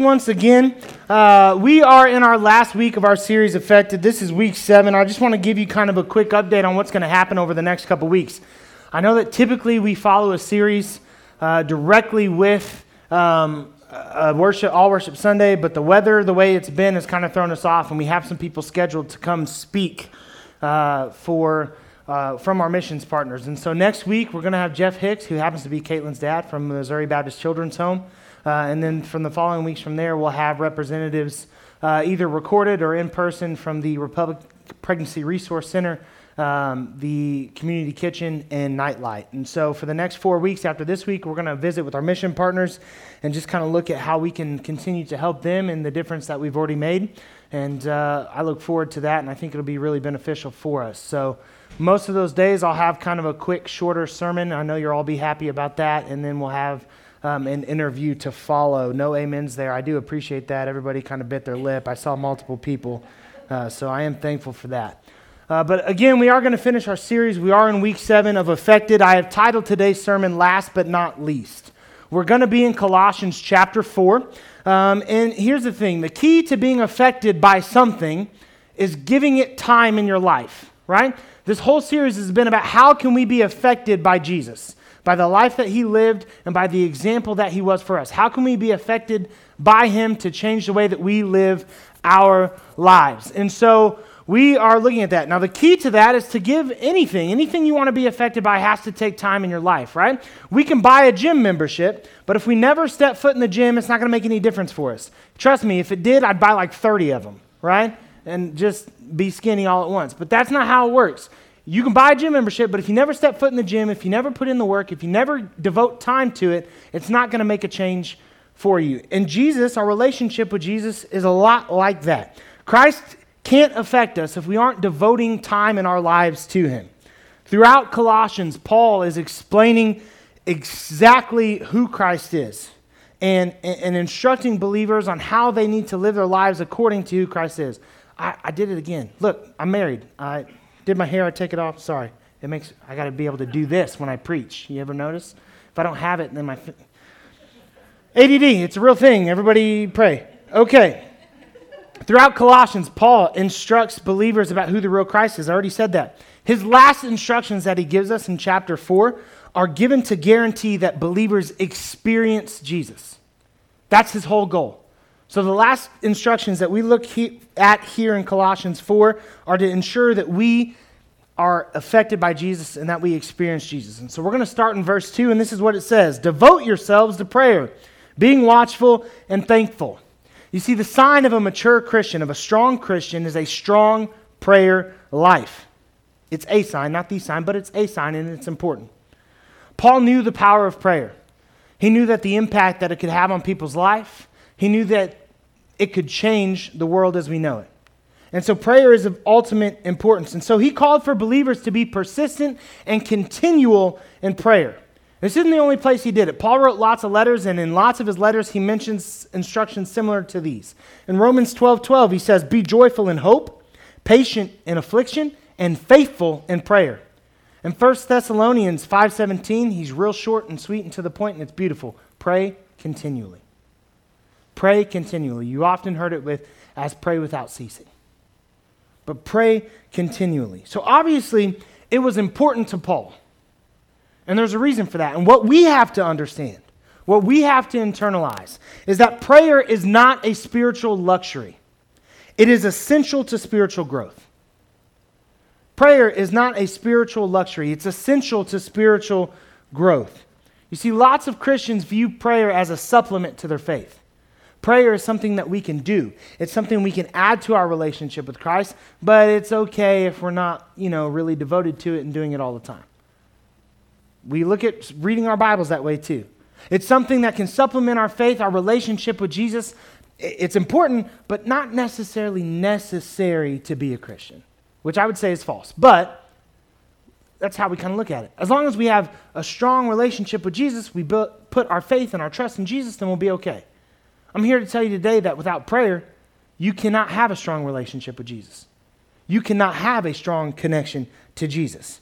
Once again, uh, we are in our last week of our series, Affected. This is week seven. I just want to give you kind of a quick update on what's going to happen over the next couple weeks. I know that typically we follow a series uh, directly with um, worship, All Worship Sunday, but the weather, the way it's been, has kind of thrown us off, and we have some people scheduled to come speak uh, for. Uh, from our missions partners. And so next week, we're going to have Jeff Hicks, who happens to be Caitlin's dad from Missouri Baptist Children's Home. Uh, and then from the following weeks from there, we'll have representatives uh, either recorded or in person from the Republic Pregnancy Resource Center, um, the Community Kitchen, and Nightlight. And so for the next four weeks after this week, we're going to visit with our mission partners and just kind of look at how we can continue to help them in the difference that we've already made. And uh, I look forward to that, and I think it'll be really beneficial for us. So most of those days, I'll have kind of a quick, shorter sermon. I know you'll all be happy about that. And then we'll have um, an interview to follow. No amens there. I do appreciate that. Everybody kind of bit their lip. I saw multiple people, uh, so I am thankful for that. Uh, but again, we are going to finish our series. We are in week seven of Affected. I have titled today's sermon Last but Not Least. We're going to be in Colossians chapter 4. Um, and here's the thing the key to being affected by something is giving it time in your life, right? This whole series has been about how can we be affected by Jesus? By the life that he lived and by the example that he was for us. How can we be affected by him to change the way that we live our lives? And so we are looking at that. Now, the key to that is to give anything. Anything you want to be affected by has to take time in your life, right? We can buy a gym membership, but if we never step foot in the gym, it's not going to make any difference for us. Trust me, if it did, I'd buy like 30 of them, right? And just be skinny all at once. But that's not how it works. You can buy a gym membership, but if you never step foot in the gym, if you never put in the work, if you never devote time to it, it's not going to make a change for you. And Jesus, our relationship with Jesus, is a lot like that. Christ can't affect us if we aren't devoting time in our lives to Him. Throughout Colossians, Paul is explaining exactly who Christ is and, and instructing believers on how they need to live their lives according to who Christ is. I, I did it again. Look, I'm married. I, did my hair, I take it off. Sorry. It makes, I got to be able to do this when I preach. You ever notice? If I don't have it, then my. ADD, it's a real thing. Everybody pray. Okay. Throughout Colossians, Paul instructs believers about who the real Christ is. I already said that. His last instructions that he gives us in chapter 4 are given to guarantee that believers experience Jesus. That's his whole goal. So, the last instructions that we look he- at here in Colossians 4 are to ensure that we are affected by Jesus and that we experience Jesus. And so, we're going to start in verse 2, and this is what it says Devote yourselves to prayer, being watchful and thankful. You see, the sign of a mature Christian, of a strong Christian, is a strong prayer life. It's a sign, not the sign, but it's a sign, and it's important. Paul knew the power of prayer. He knew that the impact that it could have on people's life. He knew that it could change the world as we know it. And so prayer is of ultimate importance. And so he called for believers to be persistent and continual in prayer. This isn't the only place he did it. Paul wrote lots of letters, and in lots of his letters, he mentions instructions similar to these. In Romans 12 12, he says, Be joyful in hope, patient in affliction, and faithful in prayer. In 1 Thessalonians 5:17, he's real short and sweet and to the point, and it's beautiful. Pray continually. Pray continually. You often heard it with as pray without ceasing. But pray continually. So obviously, it was important to Paul. And there's a reason for that. And what we have to understand, what we have to internalize, is that prayer is not a spiritual luxury, it is essential to spiritual growth. Prayer is not a spiritual luxury, it's essential to spiritual growth. You see, lots of Christians view prayer as a supplement to their faith. Prayer is something that we can do. It's something we can add to our relationship with Christ, but it's okay if we're not, you know, really devoted to it and doing it all the time. We look at reading our Bibles that way too. It's something that can supplement our faith, our relationship with Jesus. It's important, but not necessarily necessary to be a Christian, which I would say is false. But that's how we kind of look at it. As long as we have a strong relationship with Jesus, we put our faith and our trust in Jesus, then we'll be okay. I'm here to tell you today that without prayer, you cannot have a strong relationship with Jesus. You cannot have a strong connection to Jesus.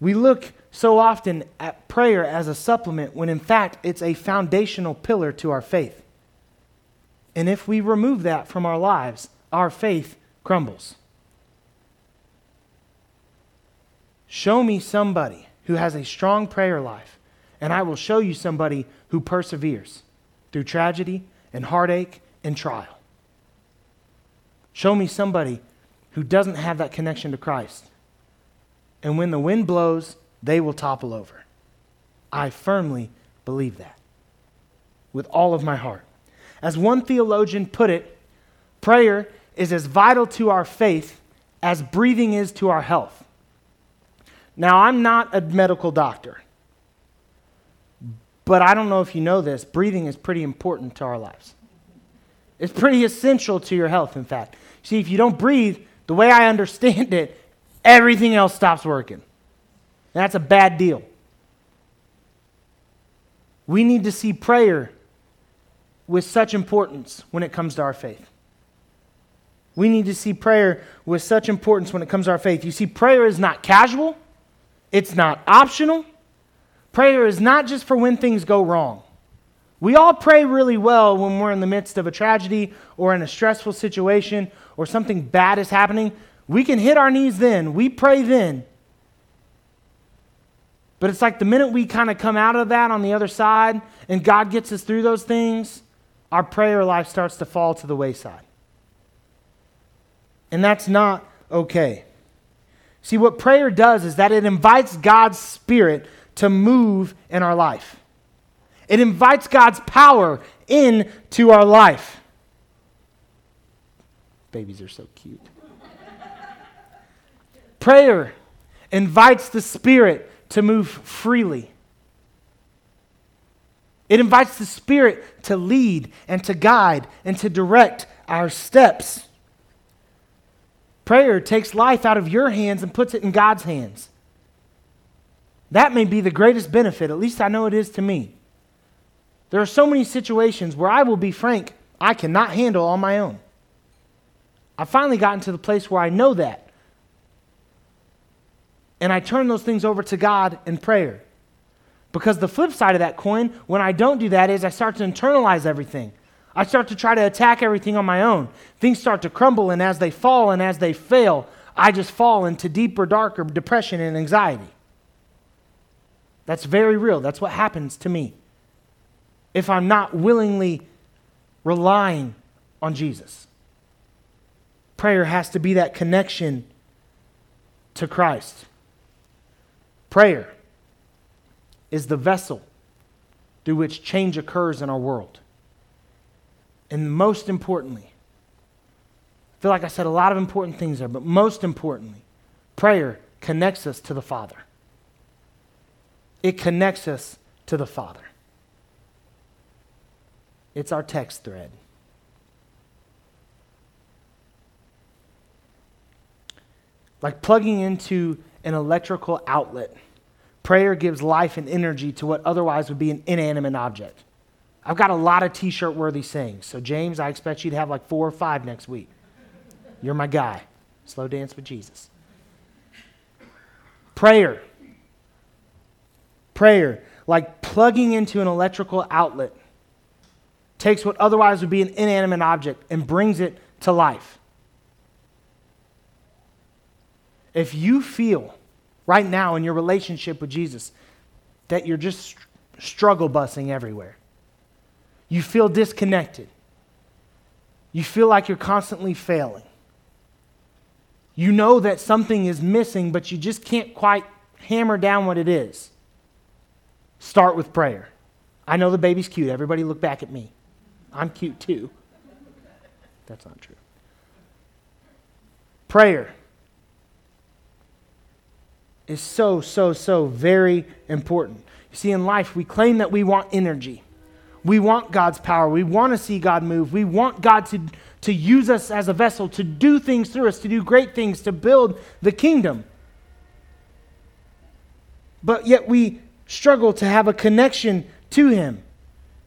We look so often at prayer as a supplement when in fact it's a foundational pillar to our faith. And if we remove that from our lives, our faith crumbles. Show me somebody who has a strong prayer life, and I will show you somebody who perseveres through tragedy and heartache and trial. Show me somebody who doesn't have that connection to Christ. And when the wind blows, they will topple over. I firmly believe that with all of my heart. As one theologian put it, prayer is as vital to our faith as breathing is to our health. Now, I'm not a medical doctor, but I don't know if you know this, breathing is pretty important to our lives. It's pretty essential to your health, in fact. See, if you don't breathe, the way I understand it, everything else stops working. That's a bad deal. We need to see prayer with such importance when it comes to our faith. We need to see prayer with such importance when it comes to our faith. You see, prayer is not casual, it's not optional. Prayer is not just for when things go wrong. We all pray really well when we're in the midst of a tragedy or in a stressful situation or something bad is happening. We can hit our knees then, we pray then. But it's like the minute we kind of come out of that on the other side and God gets us through those things, our prayer life starts to fall to the wayside. And that's not okay. See, what prayer does is that it invites God's Spirit to move in our life, it invites God's power into our life. Babies are so cute. prayer invites the Spirit to move freely. It invites the Spirit to lead and to guide and to direct our steps. Prayer takes life out of your hands and puts it in God's hands. That may be the greatest benefit, at least I know it is to me. There are so many situations where I will be frank, I cannot handle on my own. I've finally gotten to the place where I know that and I turn those things over to God in prayer. Because the flip side of that coin, when I don't do that, is I start to internalize everything. I start to try to attack everything on my own. Things start to crumble, and as they fall and as they fail, I just fall into deeper, darker depression and anxiety. That's very real. That's what happens to me if I'm not willingly relying on Jesus. Prayer has to be that connection to Christ. Prayer is the vessel through which change occurs in our world. And most importantly, I feel like I said a lot of important things there, but most importantly, prayer connects us to the Father. It connects us to the Father. It's our text thread. Like plugging into an electrical outlet. Prayer gives life and energy to what otherwise would be an inanimate object. I've got a lot of t shirt worthy sayings. So, James, I expect you to have like four or five next week. You're my guy. Slow dance with Jesus. Prayer. Prayer, like plugging into an electrical outlet, takes what otherwise would be an inanimate object and brings it to life. If you feel right now in your relationship with Jesus that you're just struggle busing everywhere, you feel disconnected, you feel like you're constantly failing, you know that something is missing, but you just can't quite hammer down what it is, start with prayer. I know the baby's cute. Everybody look back at me. I'm cute too. That's not true. Prayer is so, so, so very important. You see, in life, we claim that we want energy. We want God's power. We want to see God move. We want God to, to use us as a vessel, to do things through us, to do great things, to build the kingdom. But yet we struggle to have a connection to Him.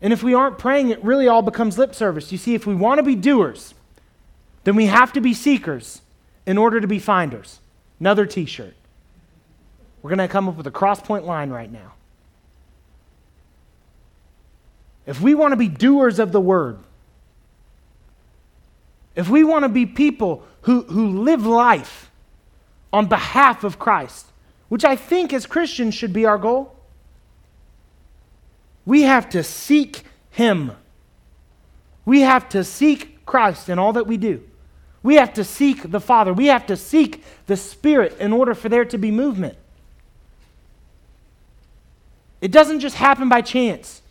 And if we aren't praying, it really all becomes lip service. You see, if we want to be doers, then we have to be seekers in order to be finders. Another t shirt. We're going to come up with a crosspoint line right now. If we want to be doers of the word, if we want to be people who, who live life on behalf of Christ, which I think as Christians should be our goal, we have to seek Him. We have to seek Christ in all that we do. We have to seek the Father. We have to seek the Spirit in order for there to be movement. It doesn't just happen by chance.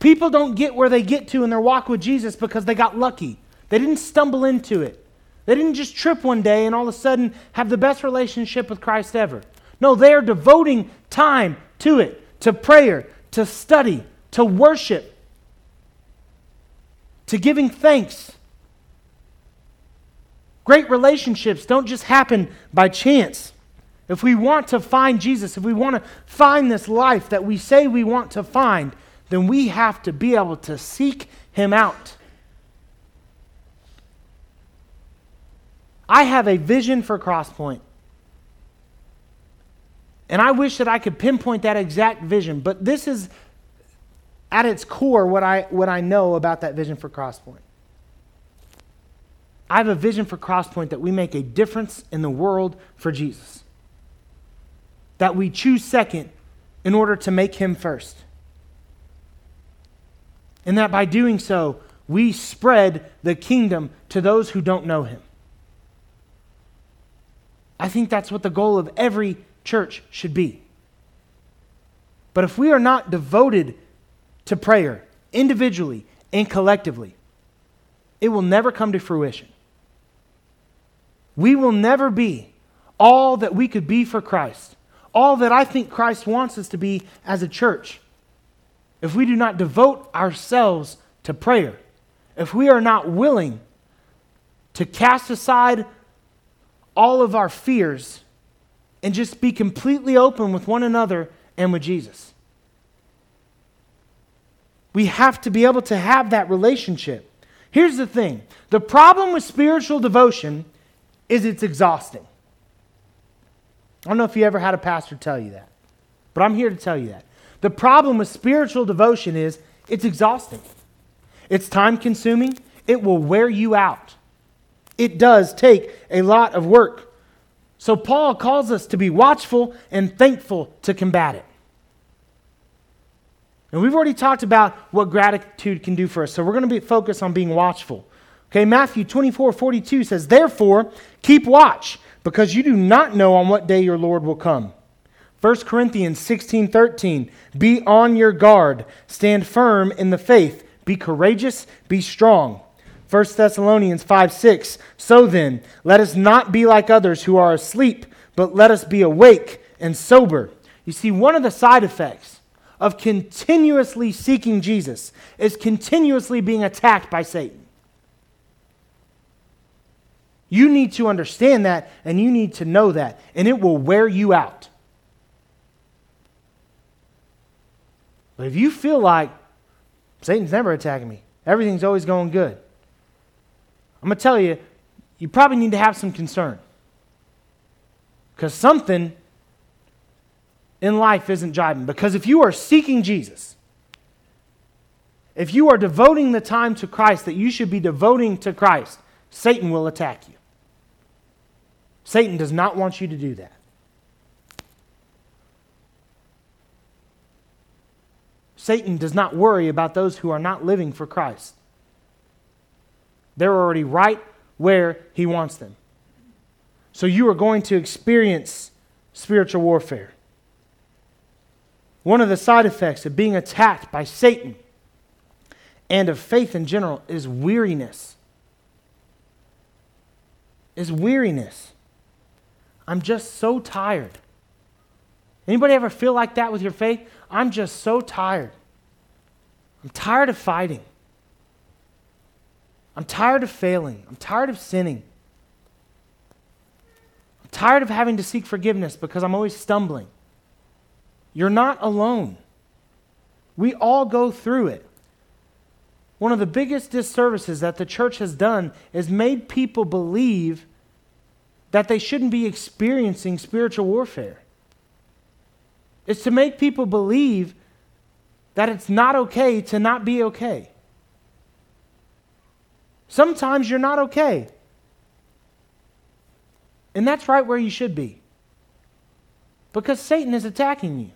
People don't get where they get to in their walk with Jesus because they got lucky. They didn't stumble into it. They didn't just trip one day and all of a sudden have the best relationship with Christ ever. No, they are devoting time to it, to prayer, to study, to worship, to giving thanks. Great relationships don't just happen by chance. If we want to find Jesus, if we want to find this life that we say we want to find, then we have to be able to seek him out. I have a vision for Crosspoint. And I wish that I could pinpoint that exact vision, but this is at its core what I, what I know about that vision for Crosspoint. I have a vision for Crosspoint that we make a difference in the world for Jesus. That we choose second in order to make him first. And that by doing so, we spread the kingdom to those who don't know him. I think that's what the goal of every church should be. But if we are not devoted to prayer individually and collectively, it will never come to fruition. We will never be all that we could be for Christ, all that I think Christ wants us to be as a church, if we do not devote ourselves to prayer, if we are not willing to cast aside all of our fears and just be completely open with one another and with Jesus. We have to be able to have that relationship. Here's the thing the problem with spiritual devotion is it's exhausting. I don't know if you ever had a pastor tell you that, but I'm here to tell you that. The problem with spiritual devotion is it's exhausting, it's time consuming, it will wear you out. It does take a lot of work. So, Paul calls us to be watchful and thankful to combat it. And we've already talked about what gratitude can do for us. So, we're going to be focused on being watchful. Okay, Matthew 24 42 says, Therefore, keep watch, because you do not know on what day your Lord will come. 1 Corinthians 16 13, Be on your guard, stand firm in the faith, be courageous, be strong. 1 Thessalonians 5 6. So then, let us not be like others who are asleep, but let us be awake and sober. You see, one of the side effects of continuously seeking Jesus is continuously being attacked by Satan. You need to understand that and you need to know that, and it will wear you out. But if you feel like Satan's never attacking me, everything's always going good, I'm going to tell you, you probably need to have some concern. Because something in life isn't jiving. Because if you are seeking Jesus, if you are devoting the time to Christ that you should be devoting to Christ, Satan will attack you. Satan does not want you to do that. Satan does not worry about those who are not living for Christ. They're already right where He wants them. So you are going to experience spiritual warfare. One of the side effects of being attacked by Satan and of faith in general is weariness. Is weariness. I'm just so tired. Anybody ever feel like that with your faith? I'm just so tired. I'm tired of fighting. I'm tired of failing. I'm tired of sinning. I'm tired of having to seek forgiveness because I'm always stumbling. You're not alone. We all go through it. One of the biggest disservices that the church has done is made people believe that they shouldn't be experiencing spiritual warfare. It's to make people believe that it's not okay to not be okay. Sometimes you're not okay. And that's right where you should be. Because Satan is attacking you.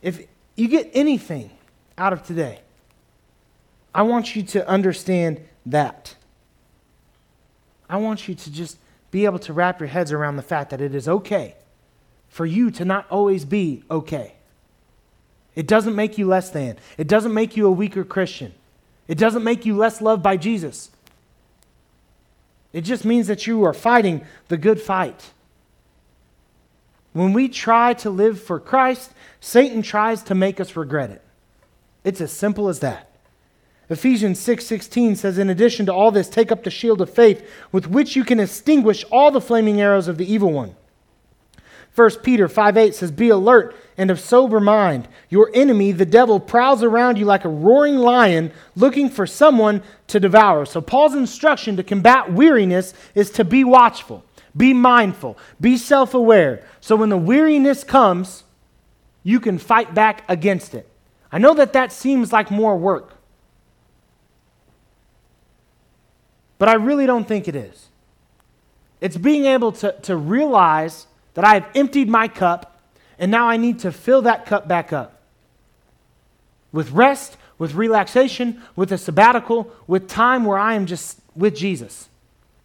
If you get anything out of today, I want you to understand that. I want you to just be able to wrap your heads around the fact that it is okay for you to not always be okay. It doesn't make you less than, it doesn't make you a weaker Christian, it doesn't make you less loved by Jesus. It just means that you are fighting the good fight. When we try to live for Christ, Satan tries to make us regret it. It's as simple as that. Ephesians 6:16 says in addition to all this take up the shield of faith with which you can extinguish all the flaming arrows of the evil one. 1 Peter 5:8 says be alert and of sober mind. Your enemy the devil prowls around you like a roaring lion looking for someone to devour. So Paul's instruction to combat weariness is to be watchful, be mindful, be self-aware. So when the weariness comes, you can fight back against it. I know that that seems like more work. But I really don't think it is. It's being able to, to realize that I have emptied my cup and now I need to fill that cup back up with rest, with relaxation, with a sabbatical, with time where I am just with Jesus.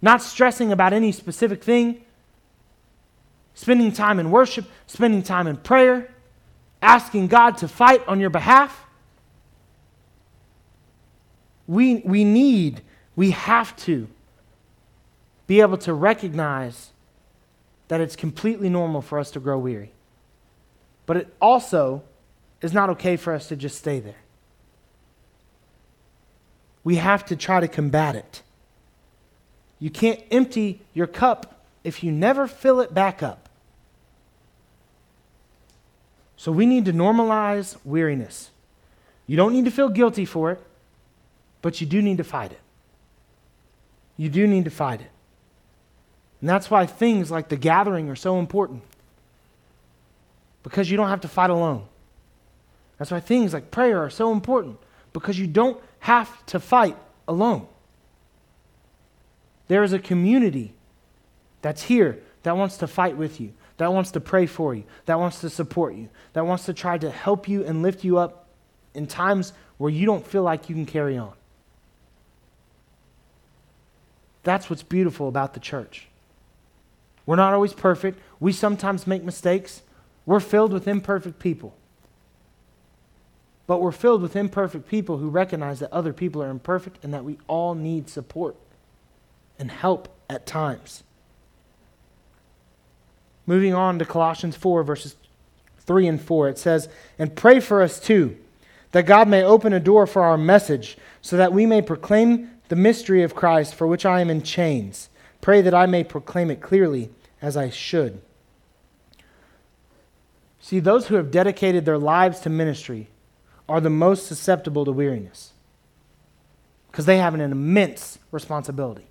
Not stressing about any specific thing, spending time in worship, spending time in prayer, asking God to fight on your behalf. We, we need we have to be able to recognize that it's completely normal for us to grow weary. But it also is not okay for us to just stay there. We have to try to combat it. You can't empty your cup if you never fill it back up. So we need to normalize weariness. You don't need to feel guilty for it, but you do need to fight it you do need to fight it. And that's why things like the gathering are so important. Because you don't have to fight alone. That's why things like prayer are so important. Because you don't have to fight alone. There is a community that's here that wants to fight with you, that wants to pray for you, that wants to support you, that wants to try to help you and lift you up in times where you don't feel like you can carry on. That's what's beautiful about the church. We're not always perfect. We sometimes make mistakes. We're filled with imperfect people. But we're filled with imperfect people who recognize that other people are imperfect and that we all need support and help at times. Moving on to Colossians 4, verses 3 and 4, it says, And pray for us too, that God may open a door for our message, so that we may proclaim the mystery of Christ for which I am in chains. Pray that I may proclaim it clearly as I should. See, those who have dedicated their lives to ministry are the most susceptible to weariness because they have an immense responsibility.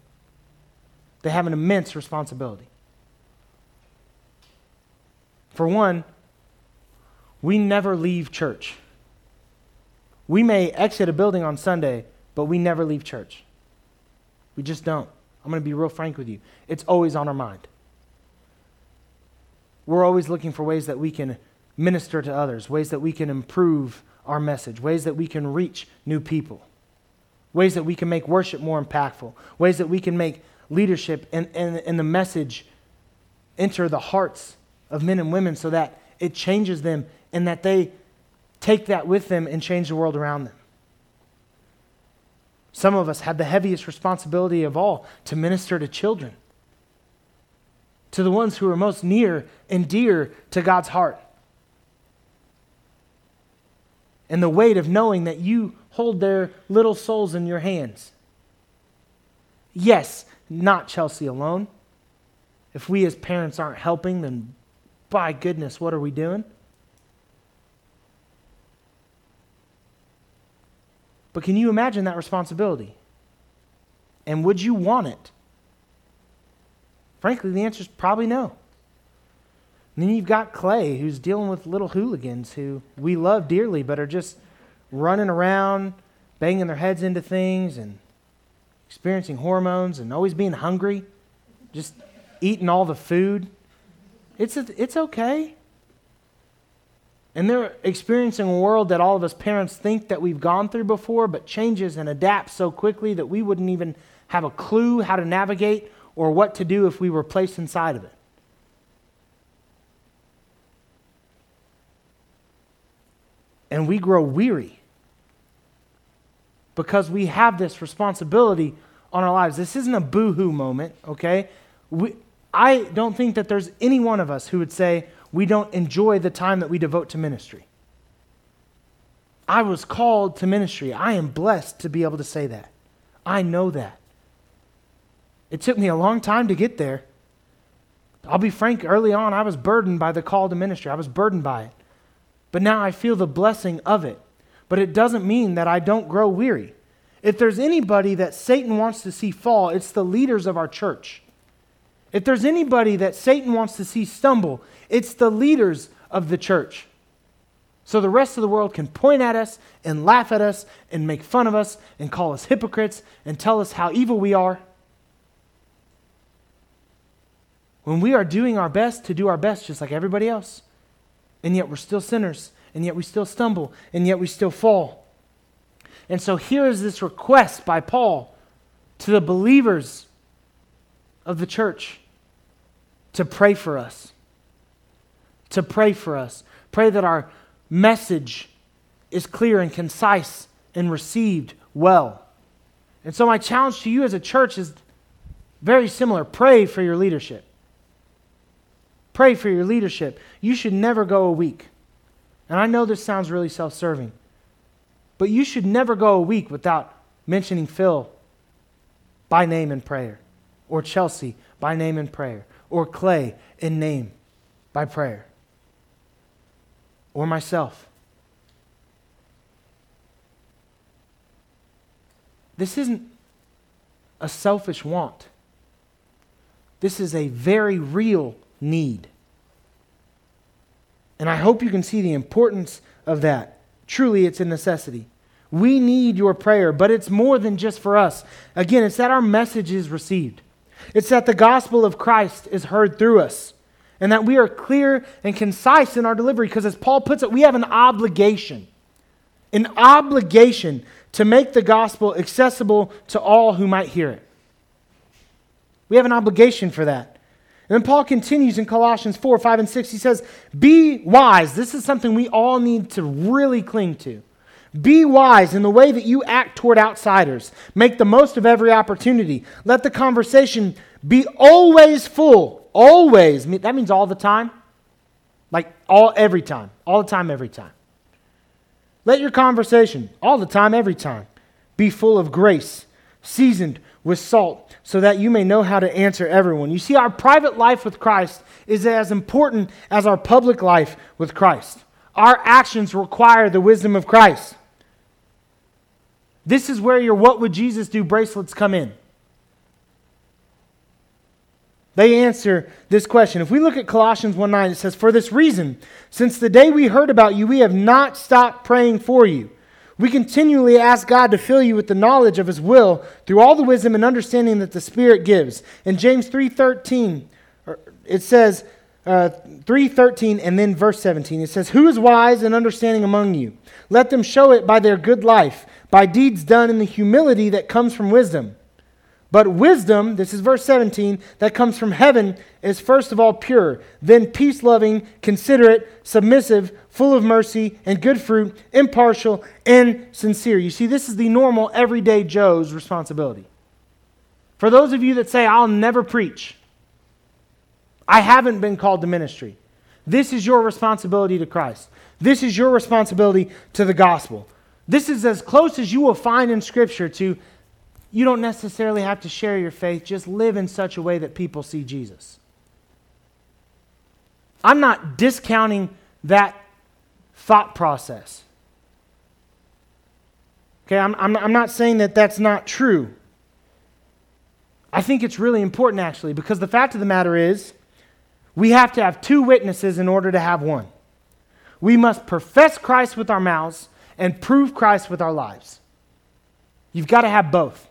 They have an immense responsibility. For one, we never leave church. We may exit a building on Sunday, but we never leave church. We just don't. I'm going to be real frank with you. It's always on our mind. We're always looking for ways that we can minister to others, ways that we can improve our message, ways that we can reach new people, ways that we can make worship more impactful, ways that we can make leadership and, and, and the message enter the hearts of men and women so that it changes them and that they take that with them and change the world around them. Some of us have the heaviest responsibility of all to minister to children, to the ones who are most near and dear to God's heart. And the weight of knowing that you hold their little souls in your hands. Yes, not Chelsea alone. If we as parents aren't helping, then by goodness, what are we doing? But can you imagine that responsibility? And would you want it? Frankly, the answer is probably no. And then you've got Clay, who's dealing with little hooligans who we love dearly, but are just running around, banging their heads into things and experiencing hormones and always being hungry, just eating all the food. It's, a, it's okay. And they're experiencing a world that all of us parents think that we've gone through before, but changes and adapts so quickly that we wouldn't even have a clue how to navigate or what to do if we were placed inside of it. And we grow weary because we have this responsibility on our lives. This isn't a boo hoo moment, okay? We, I don't think that there's any one of us who would say we don't enjoy the time that we devote to ministry. I was called to ministry. I am blessed to be able to say that. I know that. It took me a long time to get there. I'll be frank, early on, I was burdened by the call to ministry. I was burdened by it. But now I feel the blessing of it. But it doesn't mean that I don't grow weary. If there's anybody that Satan wants to see fall, it's the leaders of our church. If there's anybody that Satan wants to see stumble, it's the leaders of the church. So the rest of the world can point at us and laugh at us and make fun of us and call us hypocrites and tell us how evil we are. When we are doing our best to do our best just like everybody else, and yet we're still sinners, and yet we still stumble, and yet we still fall. And so here is this request by Paul to the believers of the church to pray for us. To pray for us. Pray that our message is clear and concise and received well. And so, my challenge to you as a church is very similar pray for your leadership. Pray for your leadership. You should never go a week. And I know this sounds really self serving, but you should never go a week without mentioning Phil by name in prayer, or Chelsea by name in prayer, or Clay in name by prayer, or myself. This isn't a selfish want. This is a very real need. And I hope you can see the importance of that. Truly, it's a necessity. We need your prayer, but it's more than just for us. Again, it's that our message is received, it's that the gospel of Christ is heard through us, and that we are clear and concise in our delivery, because as Paul puts it, we have an obligation. An obligation to make the gospel accessible to all who might hear it. We have an obligation for that. And then Paul continues in Colossians 4, 5, and 6. He says, Be wise. This is something we all need to really cling to. Be wise in the way that you act toward outsiders. Make the most of every opportunity. Let the conversation be always full. Always. That means all the time. Like all every time. All the time, every time. Let your conversation, all the time, every time, be full of grace, seasoned with salt so that you may know how to answer everyone. You see, our private life with Christ is as important as our public life with Christ. Our actions require the wisdom of Christ. This is where your What Would Jesus Do bracelets come in. They answer this question. If we look at Colossians 1 9, it says, For this reason, since the day we heard about you, we have not stopped praying for you. We continually ask God to fill you with the knowledge of his will through all the wisdom and understanding that the Spirit gives. In James 3:13, it says uh, 3:13 and then verse 17. It says, "Who is wise and understanding among you? Let them show it by their good life, by deeds done in the humility that comes from wisdom." But wisdom, this is verse 17, that comes from heaven is first of all pure, then peace loving, considerate, submissive, full of mercy and good fruit, impartial and sincere. You see, this is the normal, everyday Joe's responsibility. For those of you that say, I'll never preach, I haven't been called to ministry. This is your responsibility to Christ. This is your responsibility to the gospel. This is as close as you will find in Scripture to you don't necessarily have to share your faith, just live in such a way that people see Jesus. I'm not discounting that thought process. Okay, I'm, I'm, I'm not saying that that's not true. I think it's really important, actually, because the fact of the matter is, we have to have two witnesses in order to have one. We must profess Christ with our mouths and prove Christ with our lives. You've got to have both.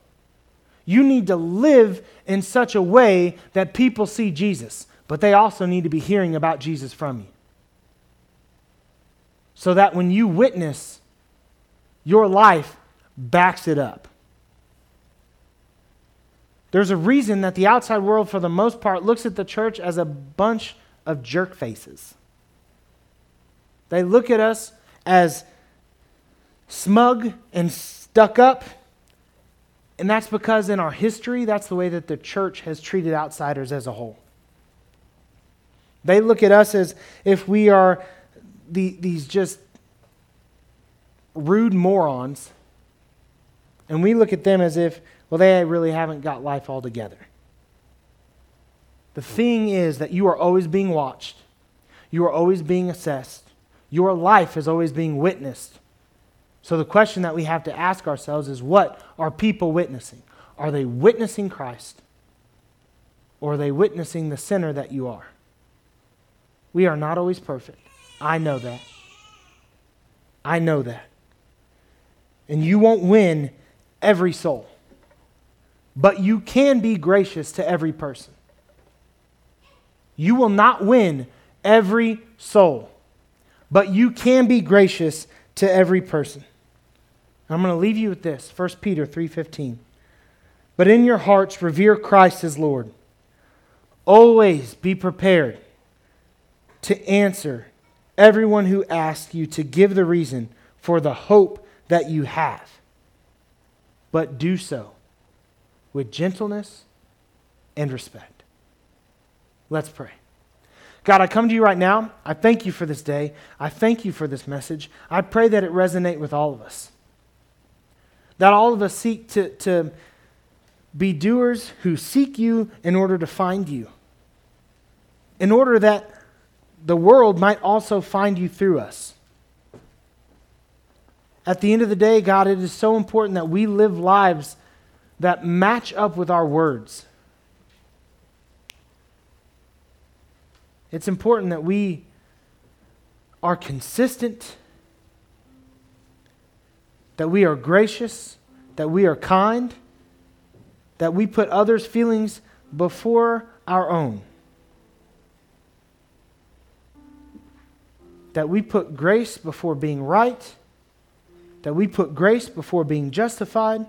You need to live in such a way that people see Jesus, but they also need to be hearing about Jesus from you. So that when you witness, your life backs it up. There's a reason that the outside world, for the most part, looks at the church as a bunch of jerk faces. They look at us as smug and stuck up. And that's because in our history, that's the way that the church has treated outsiders as a whole. They look at us as if we are the, these just rude morons, and we look at them as if well, they really haven't got life all together. The thing is that you are always being watched, you are always being assessed, your life is always being witnessed. So the question that we have to ask ourselves is what are people witnessing? Are they witnessing Christ? Or are they witnessing the sinner that you are? We are not always perfect. I know that. I know that. And you won't win every soul. But you can be gracious to every person. You will not win every soul, but you can be gracious to every person. I'm going to leave you with this 1 Peter 3:15. But in your hearts revere Christ as Lord. Always be prepared to answer everyone who asks you to give the reason for the hope that you have. But do so with gentleness and respect. Let's pray. God, I come to you right now. I thank you for this day. I thank you for this message. I pray that it resonate with all of us. That all of us seek to, to be doers who seek you in order to find you. In order that the world might also find you through us. At the end of the day, God, it is so important that we live lives that match up with our words. It's important that we are consistent, that we are gracious, that we are kind, that we put others' feelings before our own. That we put grace before being right, that we put grace before being justified.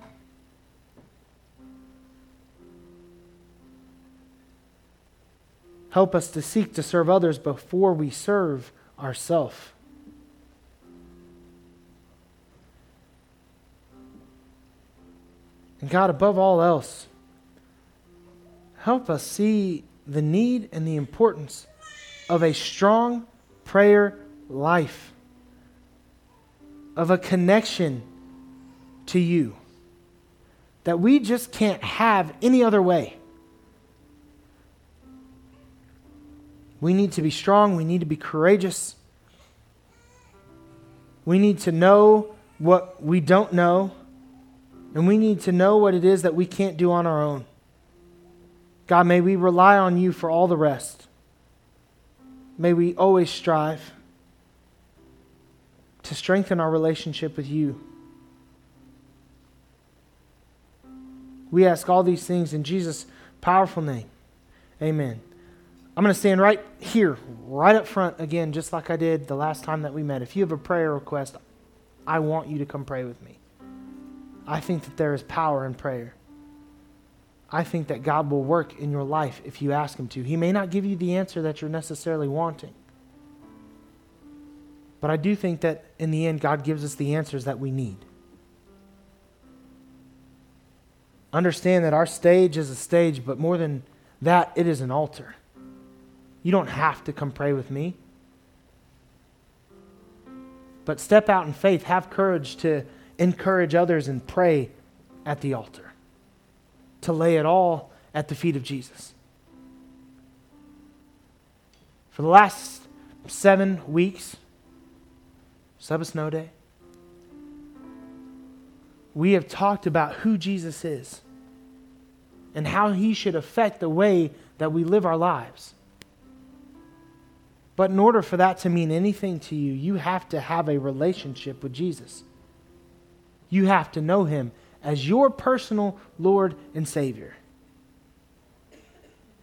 Help us to seek to serve others before we serve ourselves. And God, above all else, help us see the need and the importance of a strong prayer life, of a connection to you that we just can't have any other way. We need to be strong. We need to be courageous. We need to know what we don't know. And we need to know what it is that we can't do on our own. God, may we rely on you for all the rest. May we always strive to strengthen our relationship with you. We ask all these things in Jesus' powerful name. Amen. I'm going to stand right here, right up front again, just like I did the last time that we met. If you have a prayer request, I want you to come pray with me. I think that there is power in prayer. I think that God will work in your life if you ask Him to. He may not give you the answer that you're necessarily wanting. But I do think that in the end, God gives us the answers that we need. Understand that our stage is a stage, but more than that, it is an altar. You don't have to come pray with me. But step out in faith. Have courage to encourage others and pray at the altar, to lay it all at the feet of Jesus. For the last seven weeks, Sabbath Snow Day, we have talked about who Jesus is and how he should affect the way that we live our lives. But in order for that to mean anything to you, you have to have a relationship with Jesus. You have to know him as your personal Lord and Savior.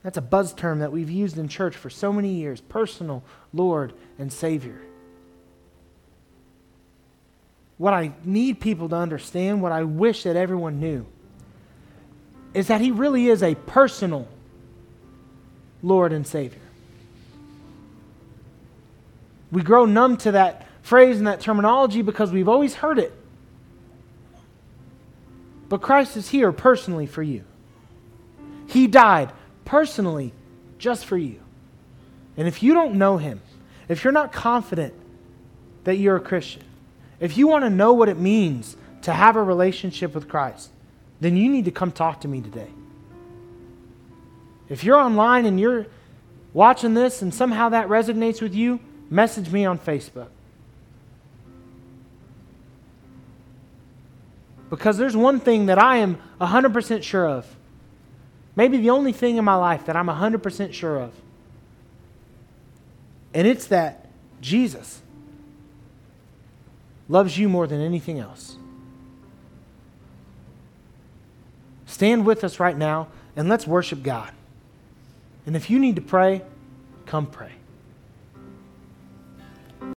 That's a buzz term that we've used in church for so many years personal Lord and Savior. What I need people to understand, what I wish that everyone knew, is that He really is a personal Lord and Savior. We grow numb to that phrase and that terminology because we've always heard it. But Christ is here personally for you. He died personally just for you. And if you don't know Him, if you're not confident that you're a Christian, if you want to know what it means to have a relationship with Christ, then you need to come talk to me today. If you're online and you're watching this and somehow that resonates with you, message me on Facebook. Because there's one thing that I am 100% sure of. Maybe the only thing in my life that I'm 100% sure of. And it's that Jesus loves you more than anything else. Stand with us right now and let's worship God. And if you need to pray, come pray.